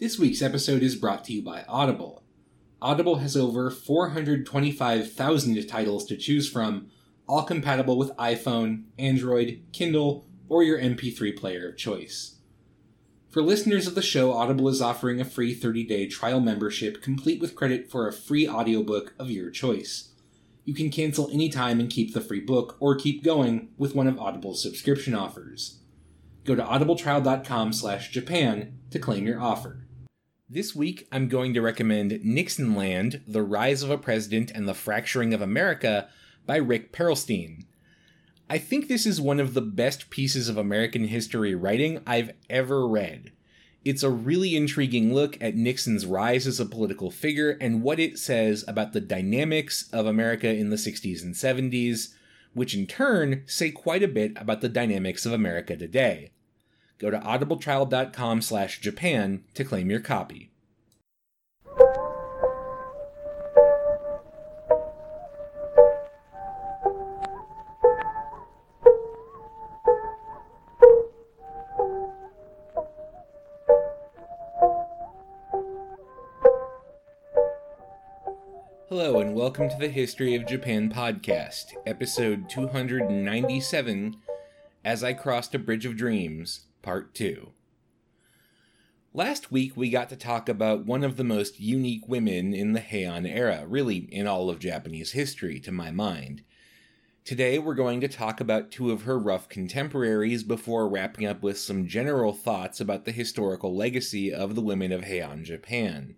This week's episode is brought to you by Audible. Audible has over 425,000 titles to choose from, all compatible with iPhone, Android, Kindle, or your MP3 player of choice. For listeners of the show, Audible is offering a free 30-day trial membership complete with credit for a free audiobook of your choice. You can cancel anytime and keep the free book, or keep going with one of Audible's subscription offers. Go to audibletrial.com slash Japan to claim your offer. This week, I'm going to recommend Nixonland, The Rise of a President and the Fracturing of America by Rick Perlstein. I think this is one of the best pieces of American history writing I've ever read. It's a really intriguing look at Nixon's rise as a political figure and what it says about the dynamics of America in the 60s and 70s, which in turn say quite a bit about the dynamics of America today. Go to audibletrial.com slash Japan to claim your copy. Hello, and welcome to the History of Japan podcast, episode 297 As I Crossed a Bridge of Dreams, Part 2. Last week, we got to talk about one of the most unique women in the Heian era, really in all of Japanese history, to my mind. Today, we're going to talk about two of her rough contemporaries before wrapping up with some general thoughts about the historical legacy of the women of Heian Japan.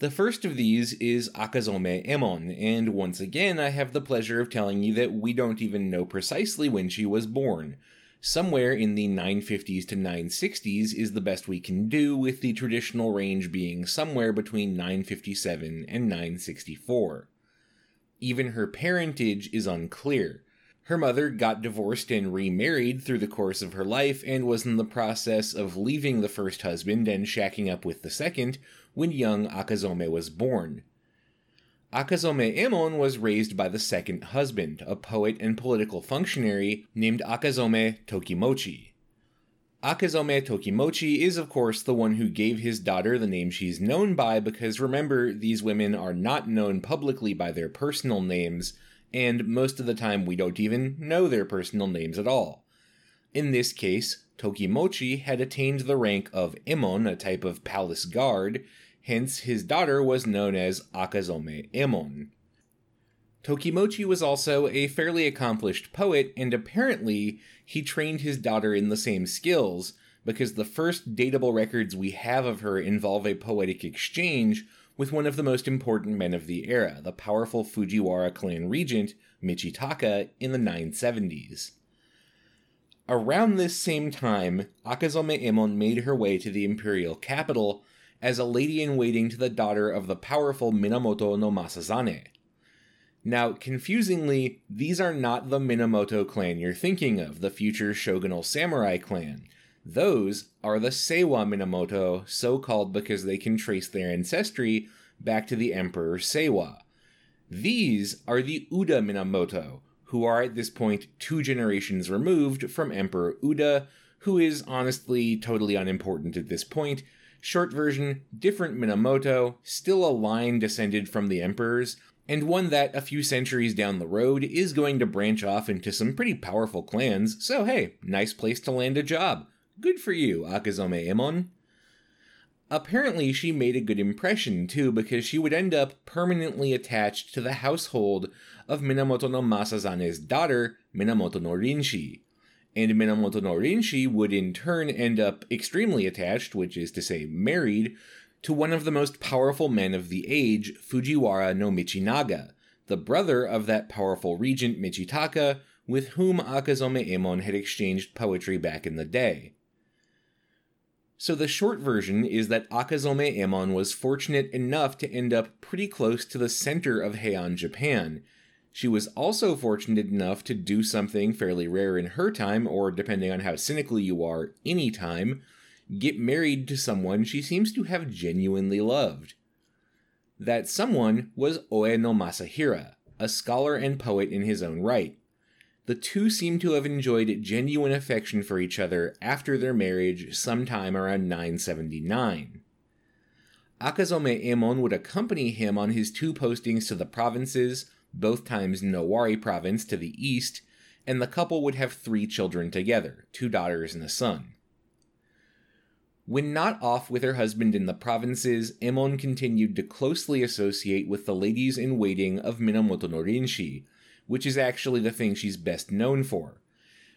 The first of these is Akazome Emon, and once again, I have the pleasure of telling you that we don't even know precisely when she was born somewhere in the 950s to 960s is the best we can do, with the traditional range being somewhere between 957 and 964. Even her parentage is unclear. Her mother got divorced and remarried through the course of her life and was in the process of leaving the first husband and shacking up with the second when young Akazome was born. Akazome Emon was raised by the second husband, a poet and political functionary named Akazome Tokimochi. Akazome Tokimochi is, of course, the one who gave his daughter the name she's known by because remember, these women are not known publicly by their personal names, and most of the time we don't even know their personal names at all. In this case, Tokimochi had attained the rank of Emon, a type of palace guard, Hence, his daughter was known as Akazome Emon. Tokimochi was also a fairly accomplished poet, and apparently he trained his daughter in the same skills, because the first datable records we have of her involve a poetic exchange with one of the most important men of the era, the powerful Fujiwara clan regent, Michitaka, in the 970s. Around this same time, Akazome Emon made her way to the imperial capital as a lady in waiting to the daughter of the powerful Minamoto no Masazane. Now, confusingly, these are not the Minamoto clan you're thinking of, the future shogunal samurai clan. Those are the Seiwa Minamoto, so called because they can trace their ancestry back to the Emperor Seiwa. These are the Uda Minamoto, who are at this point two generations removed from Emperor Uda, who is honestly totally unimportant at this point Short version, different Minamoto, still a line descended from the emperors, and one that a few centuries down the road is going to branch off into some pretty powerful clans, so hey, nice place to land a job. Good for you, Akazome Emon. Apparently, she made a good impression too, because she would end up permanently attached to the household of Minamoto no Masazane's daughter, Minamoto no Rinshi and Minamoto no Rinshi would in turn end up extremely attached, which is to say married, to one of the most powerful men of the age, Fujiwara no Michinaga, the brother of that powerful regent Michitaka, with whom Akazome Emon had exchanged poetry back in the day. So the short version is that Akazome Emon was fortunate enough to end up pretty close to the center of Heian Japan, she was also fortunate enough to do something fairly rare in her time, or depending on how cynical you are, any time, get married to someone she seems to have genuinely loved. That someone was Oe no Masahira, a scholar and poet in his own right. the two seem to have enjoyed genuine affection for each other after their marriage sometime around 979. Akazome Emon would accompany him on his two postings to the provinces, both times Nowari province to the east, and the couple would have three children together two daughters and a son. When not off with her husband in the provinces, Emon continued to closely associate with the ladies in waiting of Minamoto no Rinshi, which is actually the thing she's best known for.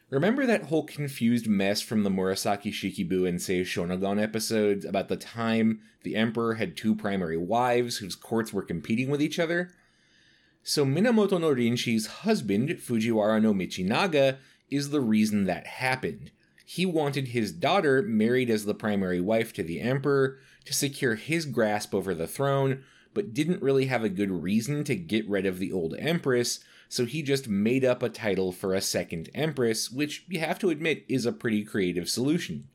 Remember that whole confused mess from the Murasaki Shikibu and Sei Shonagon episodes about the time the emperor had two primary wives whose courts were competing with each other? So Minamoto no Rinshi's husband, Fujiwara no Michinaga, is the reason that happened. He wanted his daughter married as the primary wife to the emperor to secure his grasp over the throne, but didn't really have a good reason to get rid of the old empress, so he just made up a title for a second empress, which you have to admit is a pretty creative solution.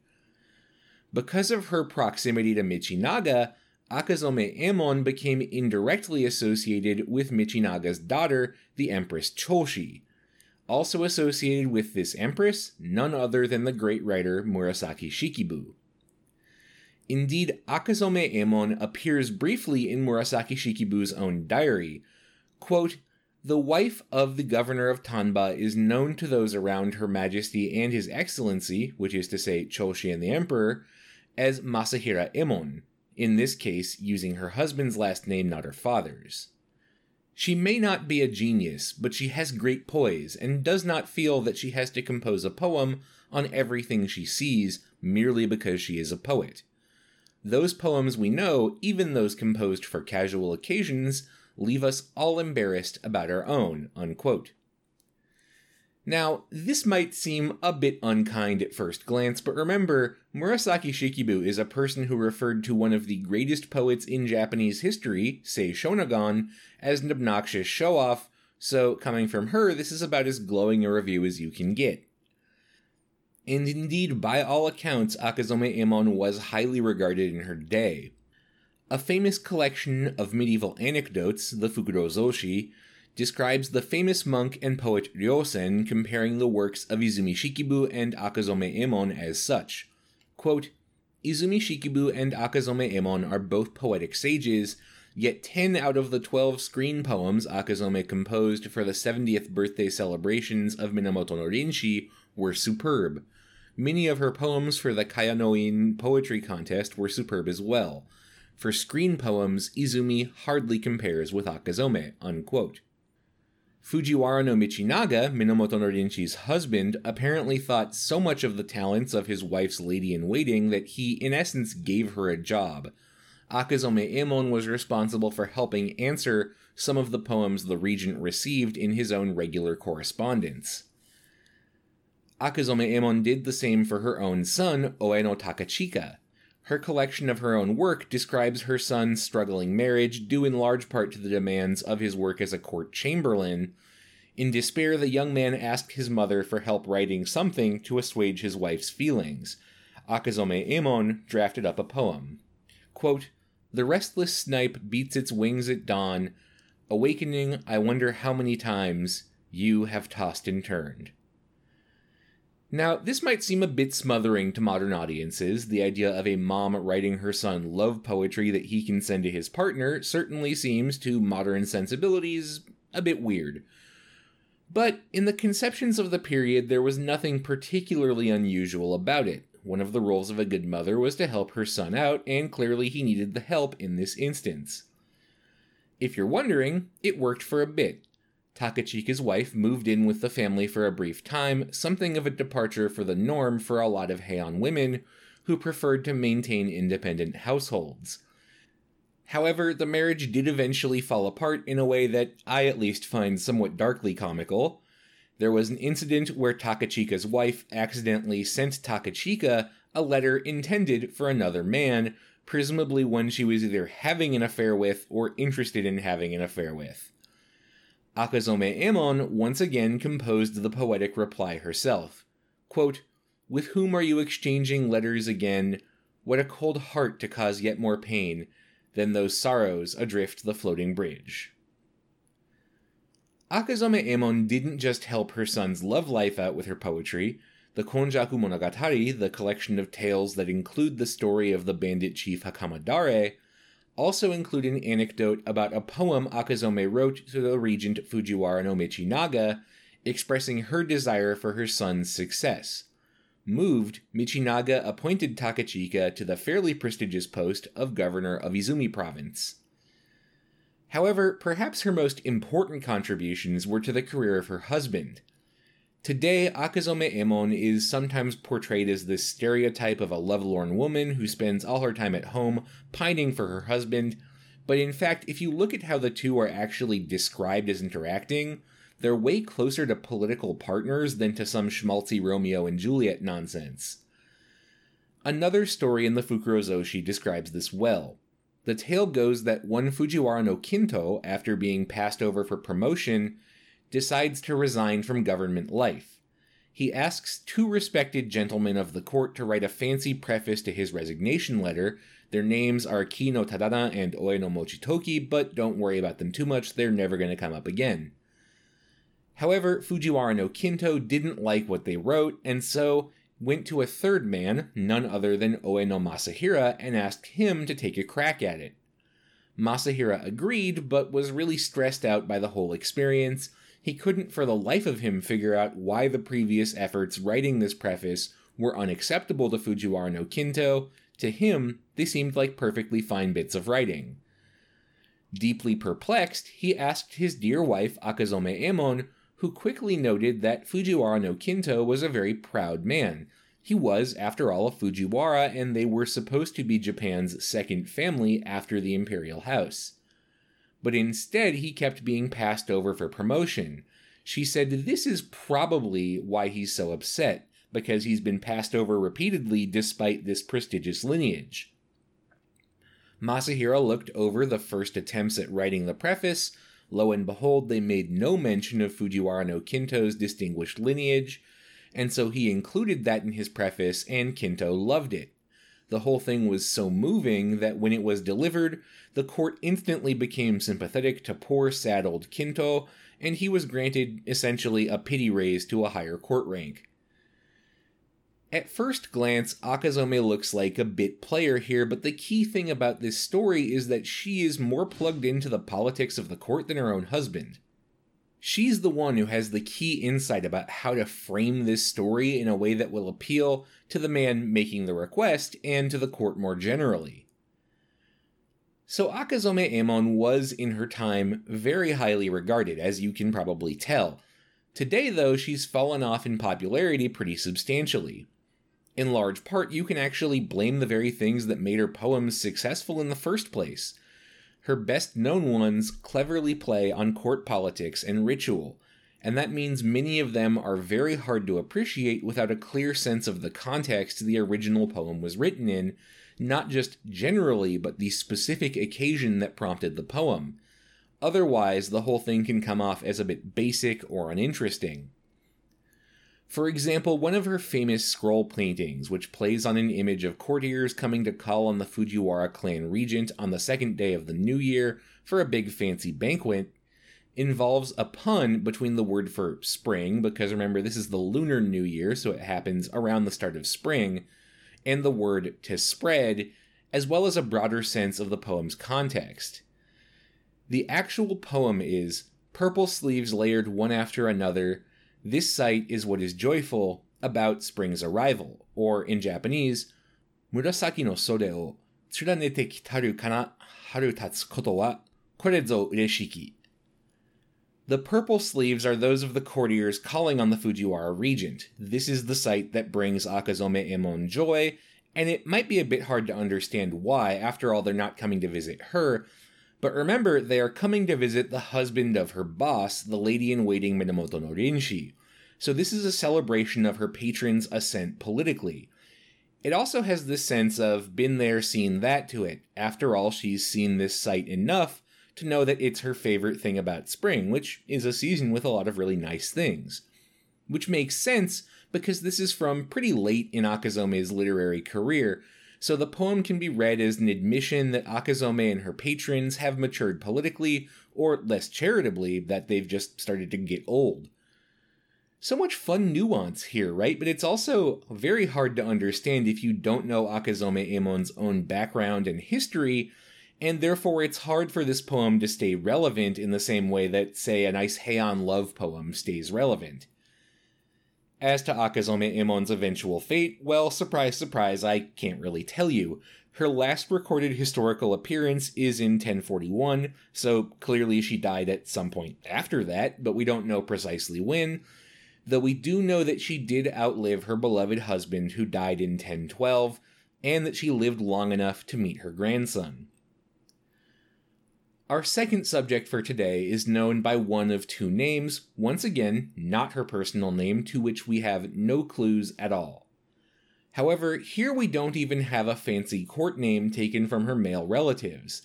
Because of her proximity to Michinaga, Akazome Emon became indirectly associated with Michinaga's daughter, the Empress Choshi. Also associated with this empress, none other than the great writer Murasaki Shikibu. Indeed, Akazome Emon appears briefly in Murasaki Shikibu's own diary. Quote, the wife of the governor of Tanba is known to those around Her Majesty and His Excellency, which is to say Choshi and the Emperor, as Masahira Emon, in this case using her husband's last name, not her father's. She may not be a genius, but she has great poise and does not feel that she has to compose a poem on everything she sees merely because she is a poet. Those poems we know, even those composed for casual occasions, leave us all embarrassed about our own. Unquote. Now, this might seem a bit unkind at first glance, but remember, Murasaki Shikibu is a person who referred to one of the greatest poets in Japanese history, Sei Shonagon, as an obnoxious show off, so coming from her, this is about as glowing a review as you can get. And indeed, by all accounts, Akazome Emon was highly regarded in her day. A famous collection of medieval anecdotes, the Fukurozoshi, describes the famous monk and poet Ryosen comparing the works of Izumi Shikibu and Akazome Emon as such. Quote, Izumi Shikibu and Akazome Emon are both poetic sages, yet 10 out of the 12 screen poems Akazome composed for the 70th birthday celebrations of Minamoto no Rinshi were superb. Many of her poems for the Kayanoin poetry contest were superb as well. For screen poems, Izumi hardly compares with Akazome. Unquote. Fujiwara no Michinaga, Minamoto no Rinshi's husband, apparently thought so much of the talents of his wife's lady in waiting that he, in essence, gave her a job. Akazome Emon was responsible for helping answer some of the poems the regent received in his own regular correspondence. Akazome Emon did the same for her own son, Oeno Takachika. Her collection of her own work describes her son's struggling marriage, due in large part to the demands of his work as a court chamberlain. In despair, the young man asked his mother for help writing something to assuage his wife's feelings. Akazome Emon drafted up a poem. Quote, the restless snipe beats its wings at dawn. Awakening, I wonder how many times you have tossed and turned. Now, this might seem a bit smothering to modern audiences. The idea of a mom writing her son love poetry that he can send to his partner certainly seems to modern sensibilities a bit weird. But in the conceptions of the period, there was nothing particularly unusual about it. One of the roles of a good mother was to help her son out, and clearly he needed the help in this instance. If you're wondering, it worked for a bit. Takachika's wife moved in with the family for a brief time, something of a departure for the norm for a lot of Heian women who preferred to maintain independent households. However, the marriage did eventually fall apart in a way that I at least find somewhat darkly comical. There was an incident where Takachika's wife accidentally sent Takachika a letter intended for another man, presumably one she was either having an affair with or interested in having an affair with. Akazome Emon once again composed the poetic reply herself. Quote, With whom are you exchanging letters again? What a cold heart to cause yet more pain than those sorrows adrift the floating bridge. Akazome Emon didn't just help her son's love life out with her poetry. The Konjaku Monogatari, the collection of tales that include the story of the bandit chief Hakamadare, also include an anecdote about a poem Akazome wrote to the regent Fujiwara no Michinaga, expressing her desire for her son's success. Moved, Michinaga appointed Takachika to the fairly prestigious post of governor of Izumi province. However, perhaps her most important contributions were to the career of her husband. Today, Akazome Emon is sometimes portrayed as this stereotype of a lovelorn woman who spends all her time at home pining for her husband, but in fact, if you look at how the two are actually described as interacting, they're way closer to political partners than to some schmaltzy Romeo and Juliet nonsense. Another story in the Fukurozoshi describes this well. The tale goes that one Fujiwara no Kinto, after being passed over for promotion, decides to resign from government life. He asks two respected gentlemen of the court to write a fancy preface to his resignation letter. Their names are Kino Tadana and Oeno Mochitoki, but don't worry about them too much, they're never going to come up again. However, Fujiwara no Kinto didn't like what they wrote, and so went to a third man, none other than Oeno Masahira, and asked him to take a crack at it. Masahira agreed, but was really stressed out by the whole experience, he couldn't for the life of him figure out why the previous efforts writing this preface were unacceptable to Fujiwara no Kinto. To him, they seemed like perfectly fine bits of writing. Deeply perplexed, he asked his dear wife Akazome Emon, who quickly noted that Fujiwara no Kinto was a very proud man. He was, after all, a Fujiwara, and they were supposed to be Japan's second family after the imperial house but instead he kept being passed over for promotion. She said this is probably why he's so upset, because he's been passed over repeatedly despite this prestigious lineage. Masahira looked over the first attempts at writing the preface. Lo and behold, they made no mention of Fujiwara no Kinto's distinguished lineage, and so he included that in his preface, and Kinto loved it. The whole thing was so moving that when it was delivered, the court instantly became sympathetic to poor, sad old Kinto, and he was granted essentially a pity raise to a higher court rank. At first glance, Akazome looks like a bit player here, but the key thing about this story is that she is more plugged into the politics of the court than her own husband she's the one who has the key insight about how to frame this story in a way that will appeal to the man making the request and to the court more generally. So Akazome Emon was in her time very highly regarded, as you can probably tell. Today, though, she's fallen off in popularity pretty substantially. In large part, you can actually blame the very things that made her poems successful in the first place her best known ones cleverly play on court politics and ritual, and that means many of them are very hard to appreciate without a clear sense of the context the original poem was written in, not just generally, but the specific occasion that prompted the poem. Otherwise, the whole thing can come off as a bit basic or uninteresting. For example, one of her famous scroll paintings, which plays on an image of courtiers coming to call on the Fujiwara clan regent on the second day of the new year for a big fancy banquet, involves a pun between the word for spring, because remember, this is the lunar new year, so it happens around the start of spring, and the word to spread, as well as a broader sense of the poem's context. The actual poem is purple sleeves layered one after another this sight is what is joyful about spring's arrival, or in Japanese, murasaki no sore o tsuranete kitaru kana haru tatsu koto wa kore zo ureshiki. The purple sleeves are those of the courtiers calling on the Fujiwara regent. This is the sight that brings Akazome Emon joy, and it might be a bit hard to understand why. After all, they're not coming to visit her, but remember, they are coming to visit the husband of her boss, the lady in waiting Minamoto no Rinshi. So this is a celebration of her patron's ascent politically. It also has this sense of been there, seen that to it. After all, she's seen this sight enough to know that it's her favorite thing about spring, which is a season with a lot of really nice things. Which makes sense because this is from pretty late in Akazome's literary career, so the poem can be read as an admission that Akazome and her patrons have matured politically, or less charitably, that they've just started to get old. So much fun nuance here, right? But it's also very hard to understand if you don't know Akazome Emon's own background and history, and therefore it's hard for this poem to stay relevant in the same way that, say, a nice Heian love poem stays relevant. As to Akazome Emon's eventual fate, well, surprise, surprise, I can't really tell you. Her last recorded historical appearance is in 1041, so clearly she died at some point after that, but we don't know precisely when. Though we do know that she did outlive her beloved husband who died in 1012, and that she lived long enough to meet her grandson. Our second subject for today is known by one of two names, once again, not her personal name, to which we have no clues at all. However, here we don't even have a fancy court name taken from her male relatives.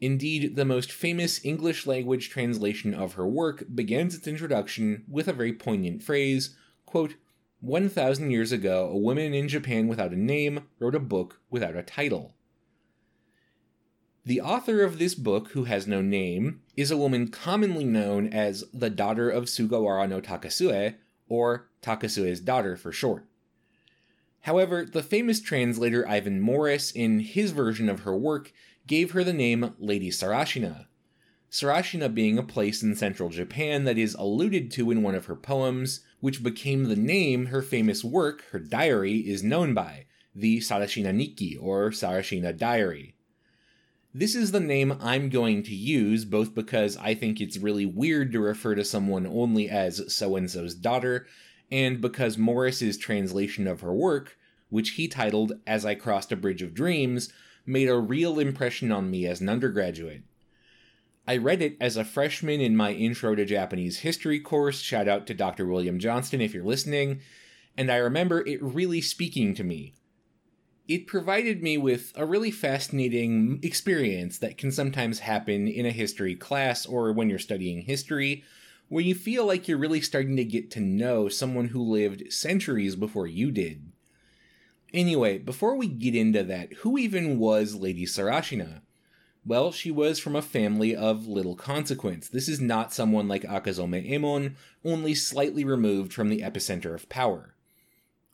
Indeed, the most famous English language translation of her work begins its introduction with a very poignant phrase quote, 1,000 years ago, a woman in Japan without a name wrote a book without a title. The author of this book, who has no name, is a woman commonly known as the daughter of Sugawara no Takasue, or Takasue's daughter for short. However, the famous translator Ivan Morris, in his version of her work, gave her the name Lady Sarashina. Sarashina being a place in central Japan that is alluded to in one of her poems, which became the name her famous work, her diary, is known by, the Sarashina Nikki, or Sarashina Diary. This is the name I'm going to use, both because I think it's really weird to refer to someone only as so and so's daughter, and because Morris's translation of her work, which he titled As I Crossed a Bridge of Dreams, made a real impression on me as an undergraduate. I read it as a freshman in my Intro to Japanese History course, shout out to Dr. William Johnston if you're listening, and I remember it really speaking to me it provided me with a really fascinating experience that can sometimes happen in a history class or when you're studying history, where you feel like you're really starting to get to know someone who lived centuries before you did. Anyway, before we get into that, who even was Lady Sarashina? Well, she was from a family of little consequence. This is not someone like Akazome Emon, only slightly removed from the epicenter of power.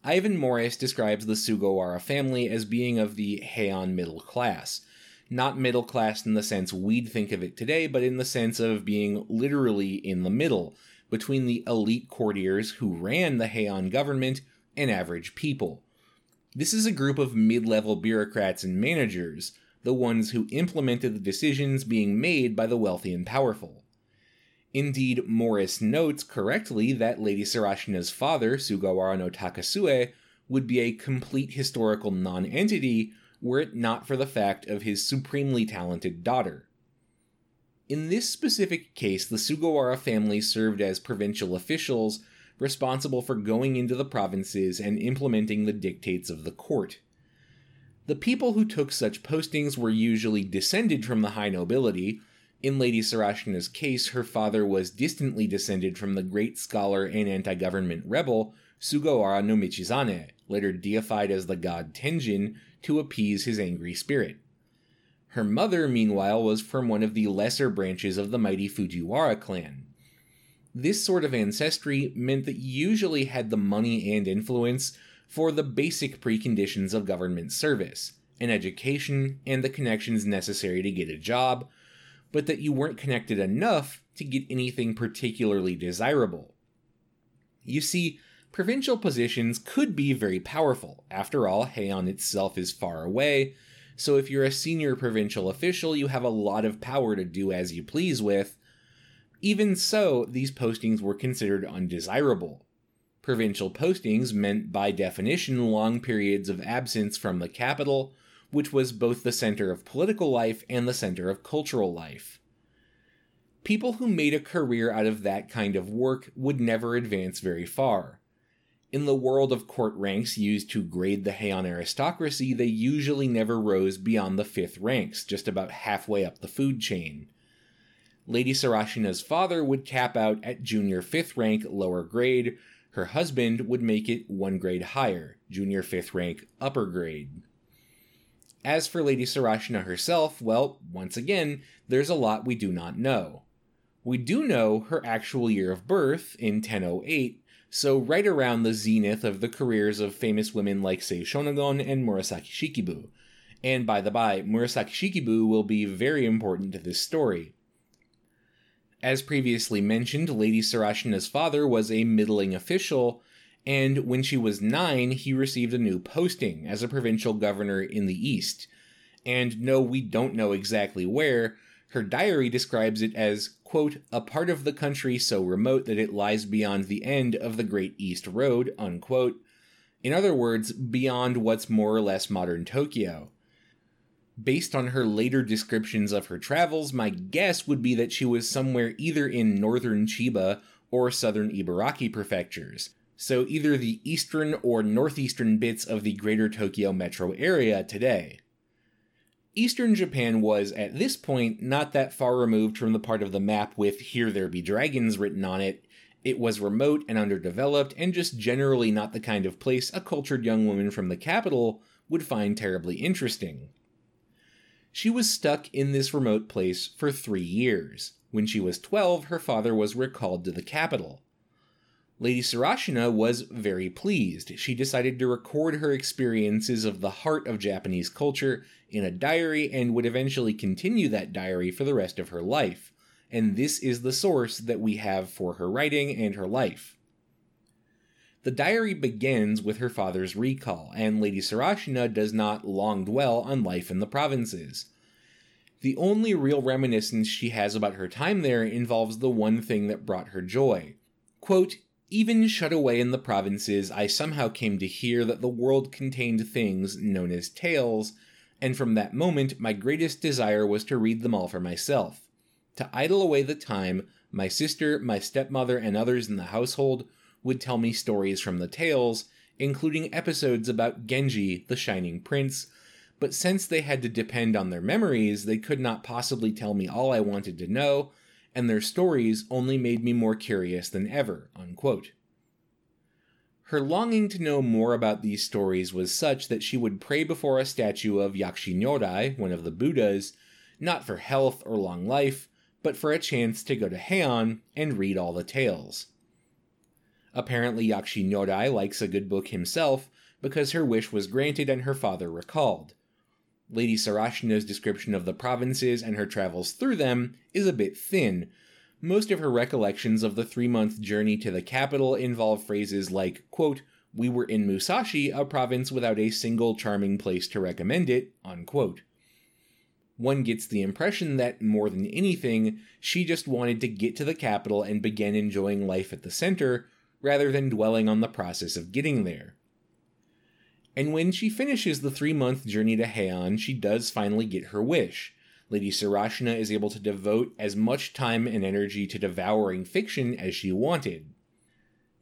Ivan Morris describes the Sugawara family as being of the Heian middle class. Not middle class in the sense we'd think of it today, but in the sense of being literally in the middle, between the elite courtiers who ran the Heian government and average people. This is a group of mid level bureaucrats and managers, the ones who implemented the decisions being made by the wealthy and powerful. Indeed, Morris notes correctly that Lady Sarashina's father, Sugawara no Takasue, would be a complete historical nonentity were it not for the fact of his supremely talented daughter. In this specific case, the Sugawara family served as provincial officials responsible for going into the provinces and implementing the dictates of the court. The people who took such postings were usually descended from the high nobility, in Lady Sarashina's case, her father was distantly descended from the great scholar and anti government rebel Sugawara no Michizane, later deified as the god Tenjin to appease his angry spirit. Her mother, meanwhile, was from one of the lesser branches of the mighty Fujiwara clan. This sort of ancestry meant that you usually had the money and influence for the basic preconditions of government service an education and the connections necessary to get a job, but that you weren't connected enough to get anything particularly desirable. You see, provincial positions could be very powerful. After all, Heian itself is far away, so if you're a senior provincial official, you have a lot of power to do as you please with. Even so, these postings were considered undesirable. Provincial postings meant, by definition, long periods of absence from the capital, which was both the center of political life and the center of cultural life. People who made a career out of that kind of work would never advance very far. In the world of court ranks used to grade the Heian aristocracy, they usually never rose beyond the fifth ranks, just about halfway up the food chain. Lady Sarashina's father would cap out at junior fifth rank, lower grade. Her husband would make it one grade higher, junior fifth rank, upper grade. As for Lady Sarashina herself, well, once again, there's a lot we do not know. We do know her actual year of birth in 1008, so right around the zenith of the careers of famous women like Sei Shonagon and Murasaki Shikibu. And by the by, Murasaki Shikibu will be very important to this story. As previously mentioned, Lady Sarashina's father was a middling official, and when she was nine, he received a new posting as a provincial governor in the east. And no, we don't know exactly where. Her diary describes it as, quote, a part of the country so remote that it lies beyond the end of the Great East Road, unquote. In other words, beyond what's more or less modern Tokyo. Based on her later descriptions of her travels, my guess would be that she was somewhere either in northern Chiba or southern Ibaraki prefectures, so either the eastern or northeastern bits of the greater Tokyo metro area today. Eastern Japan was, at this point, not that far removed from the part of the map with Here There Be Dragons written on it. It was remote and underdeveloped, and just generally not the kind of place a cultured young woman from the capital would find terribly interesting. She was stuck in this remote place for three years. When she was 12, her father was recalled to the capital. Lady Sarashina was very pleased. She decided to record her experiences of the heart of Japanese culture in a diary and would eventually continue that diary for the rest of her life. And this is the source that we have for her writing and her life. The diary begins with her father's recall, and Lady Sarashina does not long dwell on life in the provinces. The only real reminiscence she has about her time there involves the one thing that brought her joy. Quote, even shut away in the provinces, I somehow came to hear that the world contained things known as tales, and from that moment my greatest desire was to read them all for myself. To idle away the time, my sister, my stepmother, and others in the household would tell me stories from the tales, including episodes about Genji, the Shining Prince, but since they had to depend on their memories, they could not possibly tell me all I wanted to know, and their stories only made me more curious than ever. Unquote. Her longing to know more about these stories was such that she would pray before a statue of Yakushi Nyorai, one of the Buddhas, not for health or long life, but for a chance to go to Heian and read all the tales. Apparently, Yakushi Nyorai likes a good book himself because her wish was granted and her father recalled. Lady Sarashina's description of the provinces and her travels through them is a bit thin. Most of her recollections of the three month journey to the capital involve phrases like, quote, We were in Musashi, a province without a single charming place to recommend it, unquote. One gets the impression that, more than anything, she just wanted to get to the capital and begin enjoying life at the center, rather than dwelling on the process of getting there. And when she finishes the three month journey to Heian, she does finally get her wish. Lady Sarashina is able to devote as much time and energy to devouring fiction as she wanted.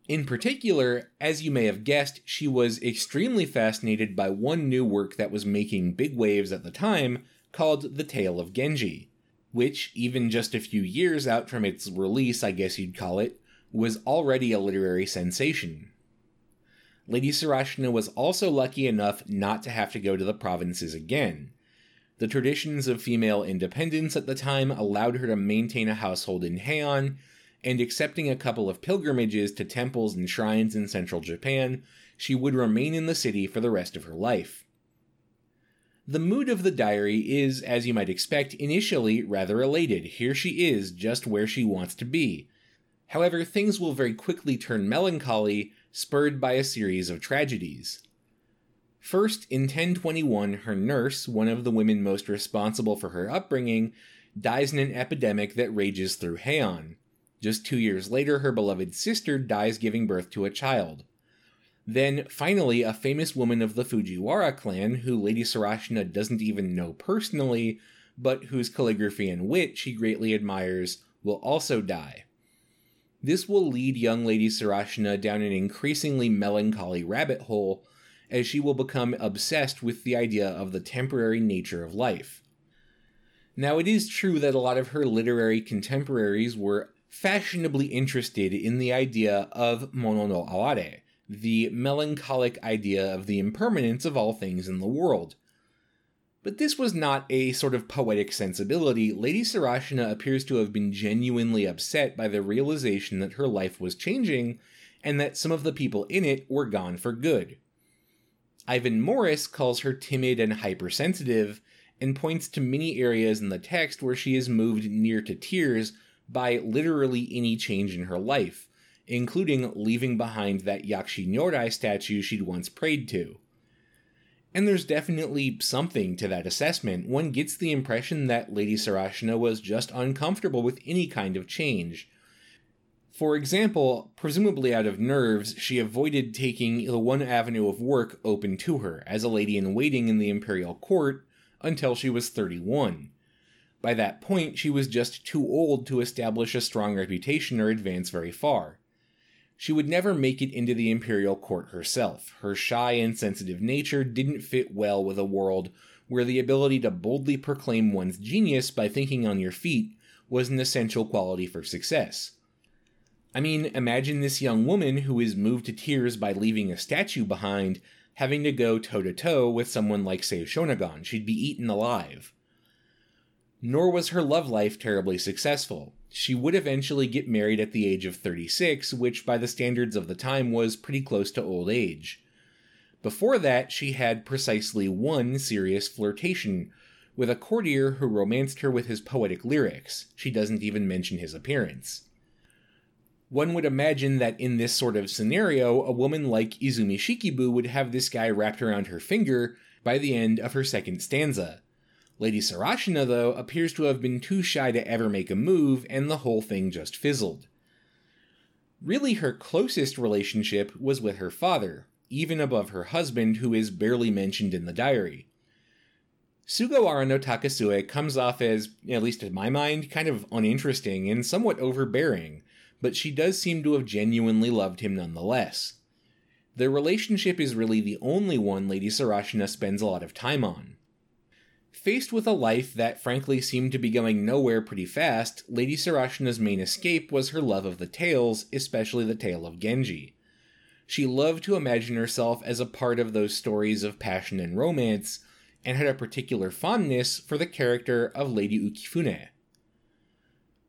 In particular, as you may have guessed, she was extremely fascinated by one new work that was making big waves at the time called The Tale of Genji, which, even just a few years out from its release, I guess you'd call it, was already a literary sensation. Lady Sarashina was also lucky enough not to have to go to the provinces again. The traditions of female independence at the time allowed her to maintain a household in Heian, and accepting a couple of pilgrimages to temples and shrines in central Japan, she would remain in the city for the rest of her life. The mood of the diary is, as you might expect, initially rather elated. Here she is, just where she wants to be. However, things will very quickly turn melancholy spurred by a series of tragedies. First, in 1021, her nurse, one of the women most responsible for her upbringing, dies in an epidemic that rages through Heian. Just two years later, her beloved sister dies giving birth to a child. Then, finally, a famous woman of the Fujiwara clan, who Lady Sarashina doesn't even know personally, but whose calligraphy and wit she greatly admires, will also die. This will lead young Lady Sarashina down an increasingly melancholy rabbit hole, as she will become obsessed with the idea of the temporary nature of life. Now, it is true that a lot of her literary contemporaries were fashionably interested in the idea of mono no aware, the melancholic idea of the impermanence of all things in the world. But this was not a sort of poetic sensibility. Lady Sarashina appears to have been genuinely upset by the realization that her life was changing and that some of the people in it were gone for good. Ivan Morris calls her timid and hypersensitive and points to many areas in the text where she is moved near to tears by literally any change in her life, including leaving behind that Yakushi Nyorai statue she'd once prayed to. And there's definitely something to that assessment. One gets the impression that Lady Sarashina was just uncomfortable with any kind of change. For example, presumably out of nerves, she avoided taking the one avenue of work open to her as a lady in waiting in the imperial court until she was 31. By that point, she was just too old to establish a strong reputation or advance very far. She would never make it into the imperial court herself. Her shy and sensitive nature didn't fit well with a world where the ability to boldly proclaim one's genius by thinking on your feet was an essential quality for success. I mean, imagine this young woman who is moved to tears by leaving a statue behind having to go toe to toe with someone like, say, Shonagon. She'd be eaten alive. Nor was her love life terribly successful she would eventually get married at the age of 36, which by the standards of the time was pretty close to old age. Before that, she had precisely one serious flirtation with a courtier who romanced her with his poetic lyrics. She doesn't even mention his appearance. One would imagine that in this sort of scenario, a woman like Izumi Shikibu would have this guy wrapped around her finger by the end of her second stanza. Lady Sarashina, though, appears to have been too shy to ever make a move, and the whole thing just fizzled. Really, her closest relationship was with her father, even above her husband, who is barely mentioned in the diary. Sugawara no Takasue comes off as, at least in my mind, kind of uninteresting and somewhat overbearing, but she does seem to have genuinely loved him nonetheless. Their relationship is really the only one Lady Sarashina spends a lot of time on. Faced with a life that frankly seemed to be going nowhere pretty fast, Lady Sarashina's main escape was her love of the tales, especially the tale of Genji. She loved to imagine herself as a part of those stories of passion and romance, and had a particular fondness for the character of Lady Ukifune.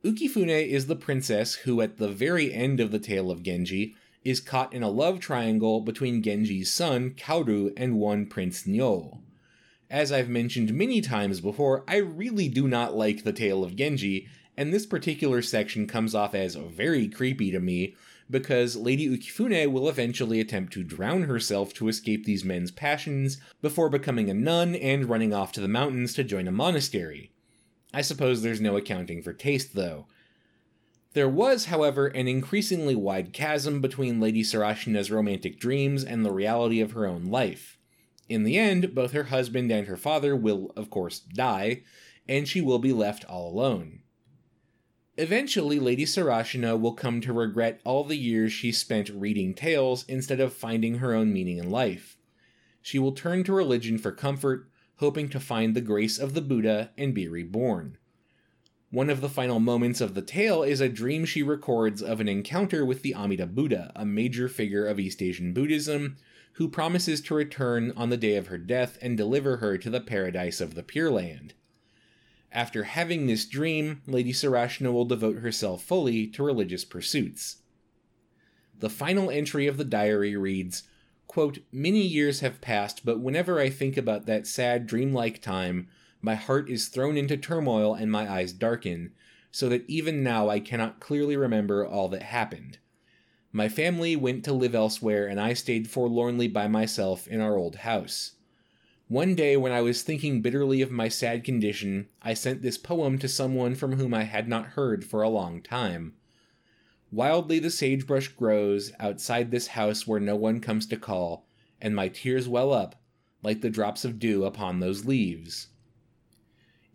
Ukifune is the princess who, at the very end of the tale of Genji, is caught in a love triangle between Genji's son, Kaoru, and one Prince Niou as I've mentioned many times before, I really do not like the tale of Genji, and this particular section comes off as very creepy to me because Lady Ukifune will eventually attempt to drown herself to escape these men's passions before becoming a nun and running off to the mountains to join a monastery. I suppose there's no accounting for taste, though. There was, however, an increasingly wide chasm between Lady Sarashina's romantic dreams and the reality of her own life. In the end, both her husband and her father will, of course, die, and she will be left all alone. Eventually, Lady Sarashina will come to regret all the years she spent reading tales instead of finding her own meaning in life. She will turn to religion for comfort, hoping to find the grace of the Buddha and be reborn. One of the final moments of the tale is a dream she records of an encounter with the Amida Buddha, a major figure of East Asian Buddhism, who promises to return on the day of her death and deliver her to the paradise of the Pure Land. After having this dream, Lady Sarashina will devote herself fully to religious pursuits. The final entry of the diary reads, quote, Many years have passed, but whenever I think about that sad, dreamlike time, my heart is thrown into turmoil and my eyes darken, so that even now I cannot clearly remember all that happened. My family went to live elsewhere, and I stayed forlornly by myself in our old house. One day, when I was thinking bitterly of my sad condition, I sent this poem to someone from whom I had not heard for a long time. Wildly the sagebrush grows outside this house where no one comes to call, and my tears well up like the drops of dew upon those leaves.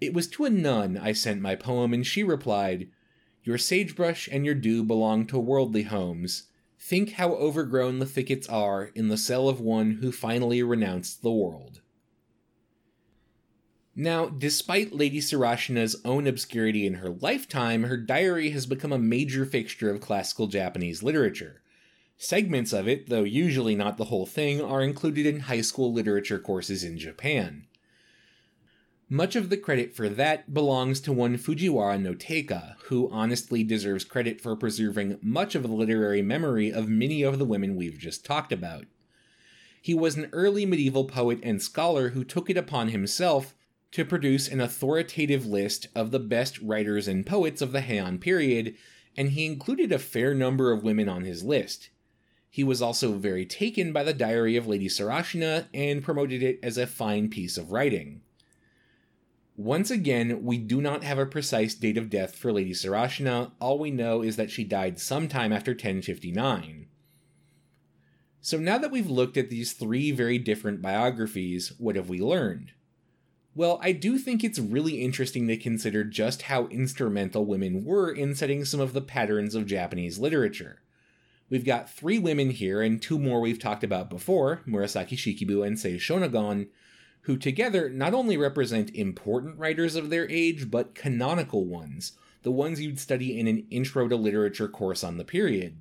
It was to a nun I sent my poem, and she replied, Your sagebrush and your dew belong to worldly homes, Think how overgrown the thickets are in the cell of one who finally renounced the world. Now, despite Lady Sarashina's own obscurity in her lifetime, her diary has become a major fixture of classical Japanese literature. Segments of it, though usually not the whole thing, are included in high school literature courses in Japan. Much of the credit for that belongs to one Fujiwara no Teika, who honestly deserves credit for preserving much of the literary memory of many of the women we've just talked about. He was an early medieval poet and scholar who took it upon himself to produce an authoritative list of the best writers and poets of the Heian period, and he included a fair number of women on his list. He was also very taken by the Diary of Lady Sarashina and promoted it as a fine piece of writing. Once again, we do not have a precise date of death for Lady Sarashina. All we know is that she died sometime after 1059. So now that we've looked at these three very different biographies, what have we learned? Well, I do think it's really interesting to consider just how instrumental women were in setting some of the patterns of Japanese literature. We've got three women here, and two more we've talked about before Murasaki Shikibu and Sei Shonagon, who together not only represent important writers of their age, but canonical ones, the ones you'd study in an intro to literature course on the period.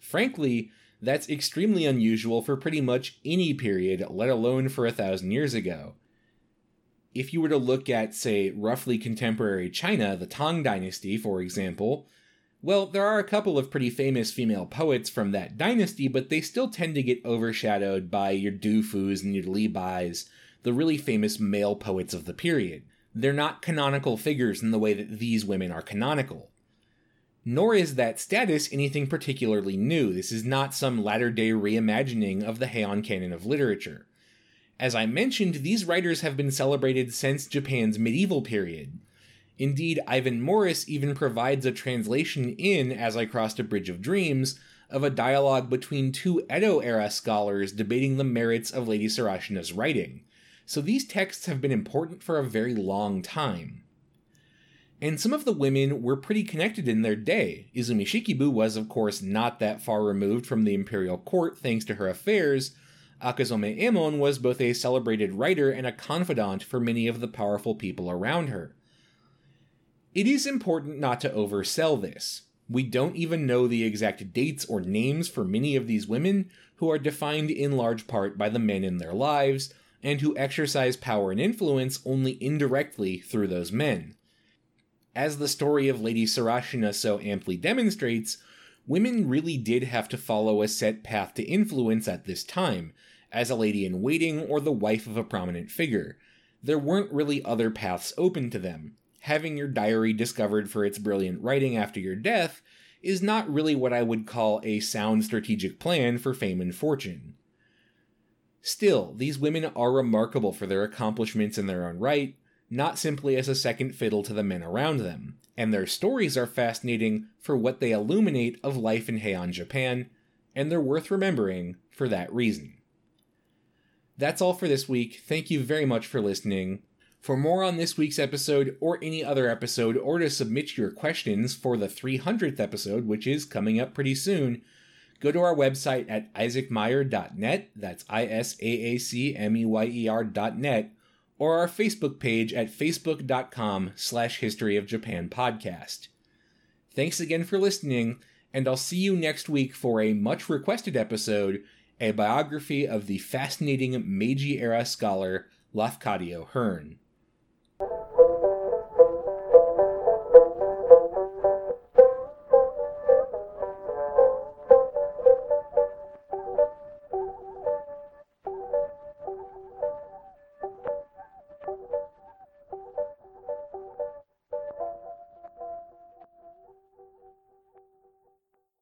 Frankly, that's extremely unusual for pretty much any period, let alone for a thousand years ago. If you were to look at, say, roughly contemporary China, the Tang Dynasty, for example, well, there are a couple of pretty famous female poets from that dynasty, but they still tend to get overshadowed by your Du Fus and your Li Bais, the really famous male poets of the period. They're not canonical figures in the way that these women are canonical. Nor is that status anything particularly new. This is not some latter day reimagining of the Heian canon of literature. As I mentioned, these writers have been celebrated since Japan's medieval period. Indeed, Ivan Morris even provides a translation in As I Crossed a Bridge of Dreams of a dialogue between two Edo era scholars debating the merits of Lady Sarashina's writing so these texts have been important for a very long time. And some of the women were pretty connected in their day. Izumi Shikibu was, of course, not that far removed from the imperial court thanks to her affairs. Akazome Emon was both a celebrated writer and a confidant for many of the powerful people around her. It is important not to oversell this. We don't even know the exact dates or names for many of these women, who are defined in large part by the men in their lives, and who exercise power and influence only indirectly through those men. As the story of Lady Sarashina so amply demonstrates, women really did have to follow a set path to influence at this time, as a lady in waiting or the wife of a prominent figure. There weren't really other paths open to them. Having your diary discovered for its brilliant writing after your death is not really what I would call a sound strategic plan for fame and fortune. Still, these women are remarkable for their accomplishments in their own right, not simply as a second fiddle to the men around them, and their stories are fascinating for what they illuminate of life in Heian Japan, and they're worth remembering for that reason. That's all for this week. Thank you very much for listening. For more on this week's episode or any other episode, or to submit your questions for the 300th episode, which is coming up pretty soon, go to our website at isaacmeyer.net, that's I S A A C M E Y E R.net, or our Facebook page at facebook.com slash history of Japan podcast. Thanks again for listening, and I'll see you next week for a much requested episode, a biography of the fascinating Meiji era scholar Lafcadio Hearn.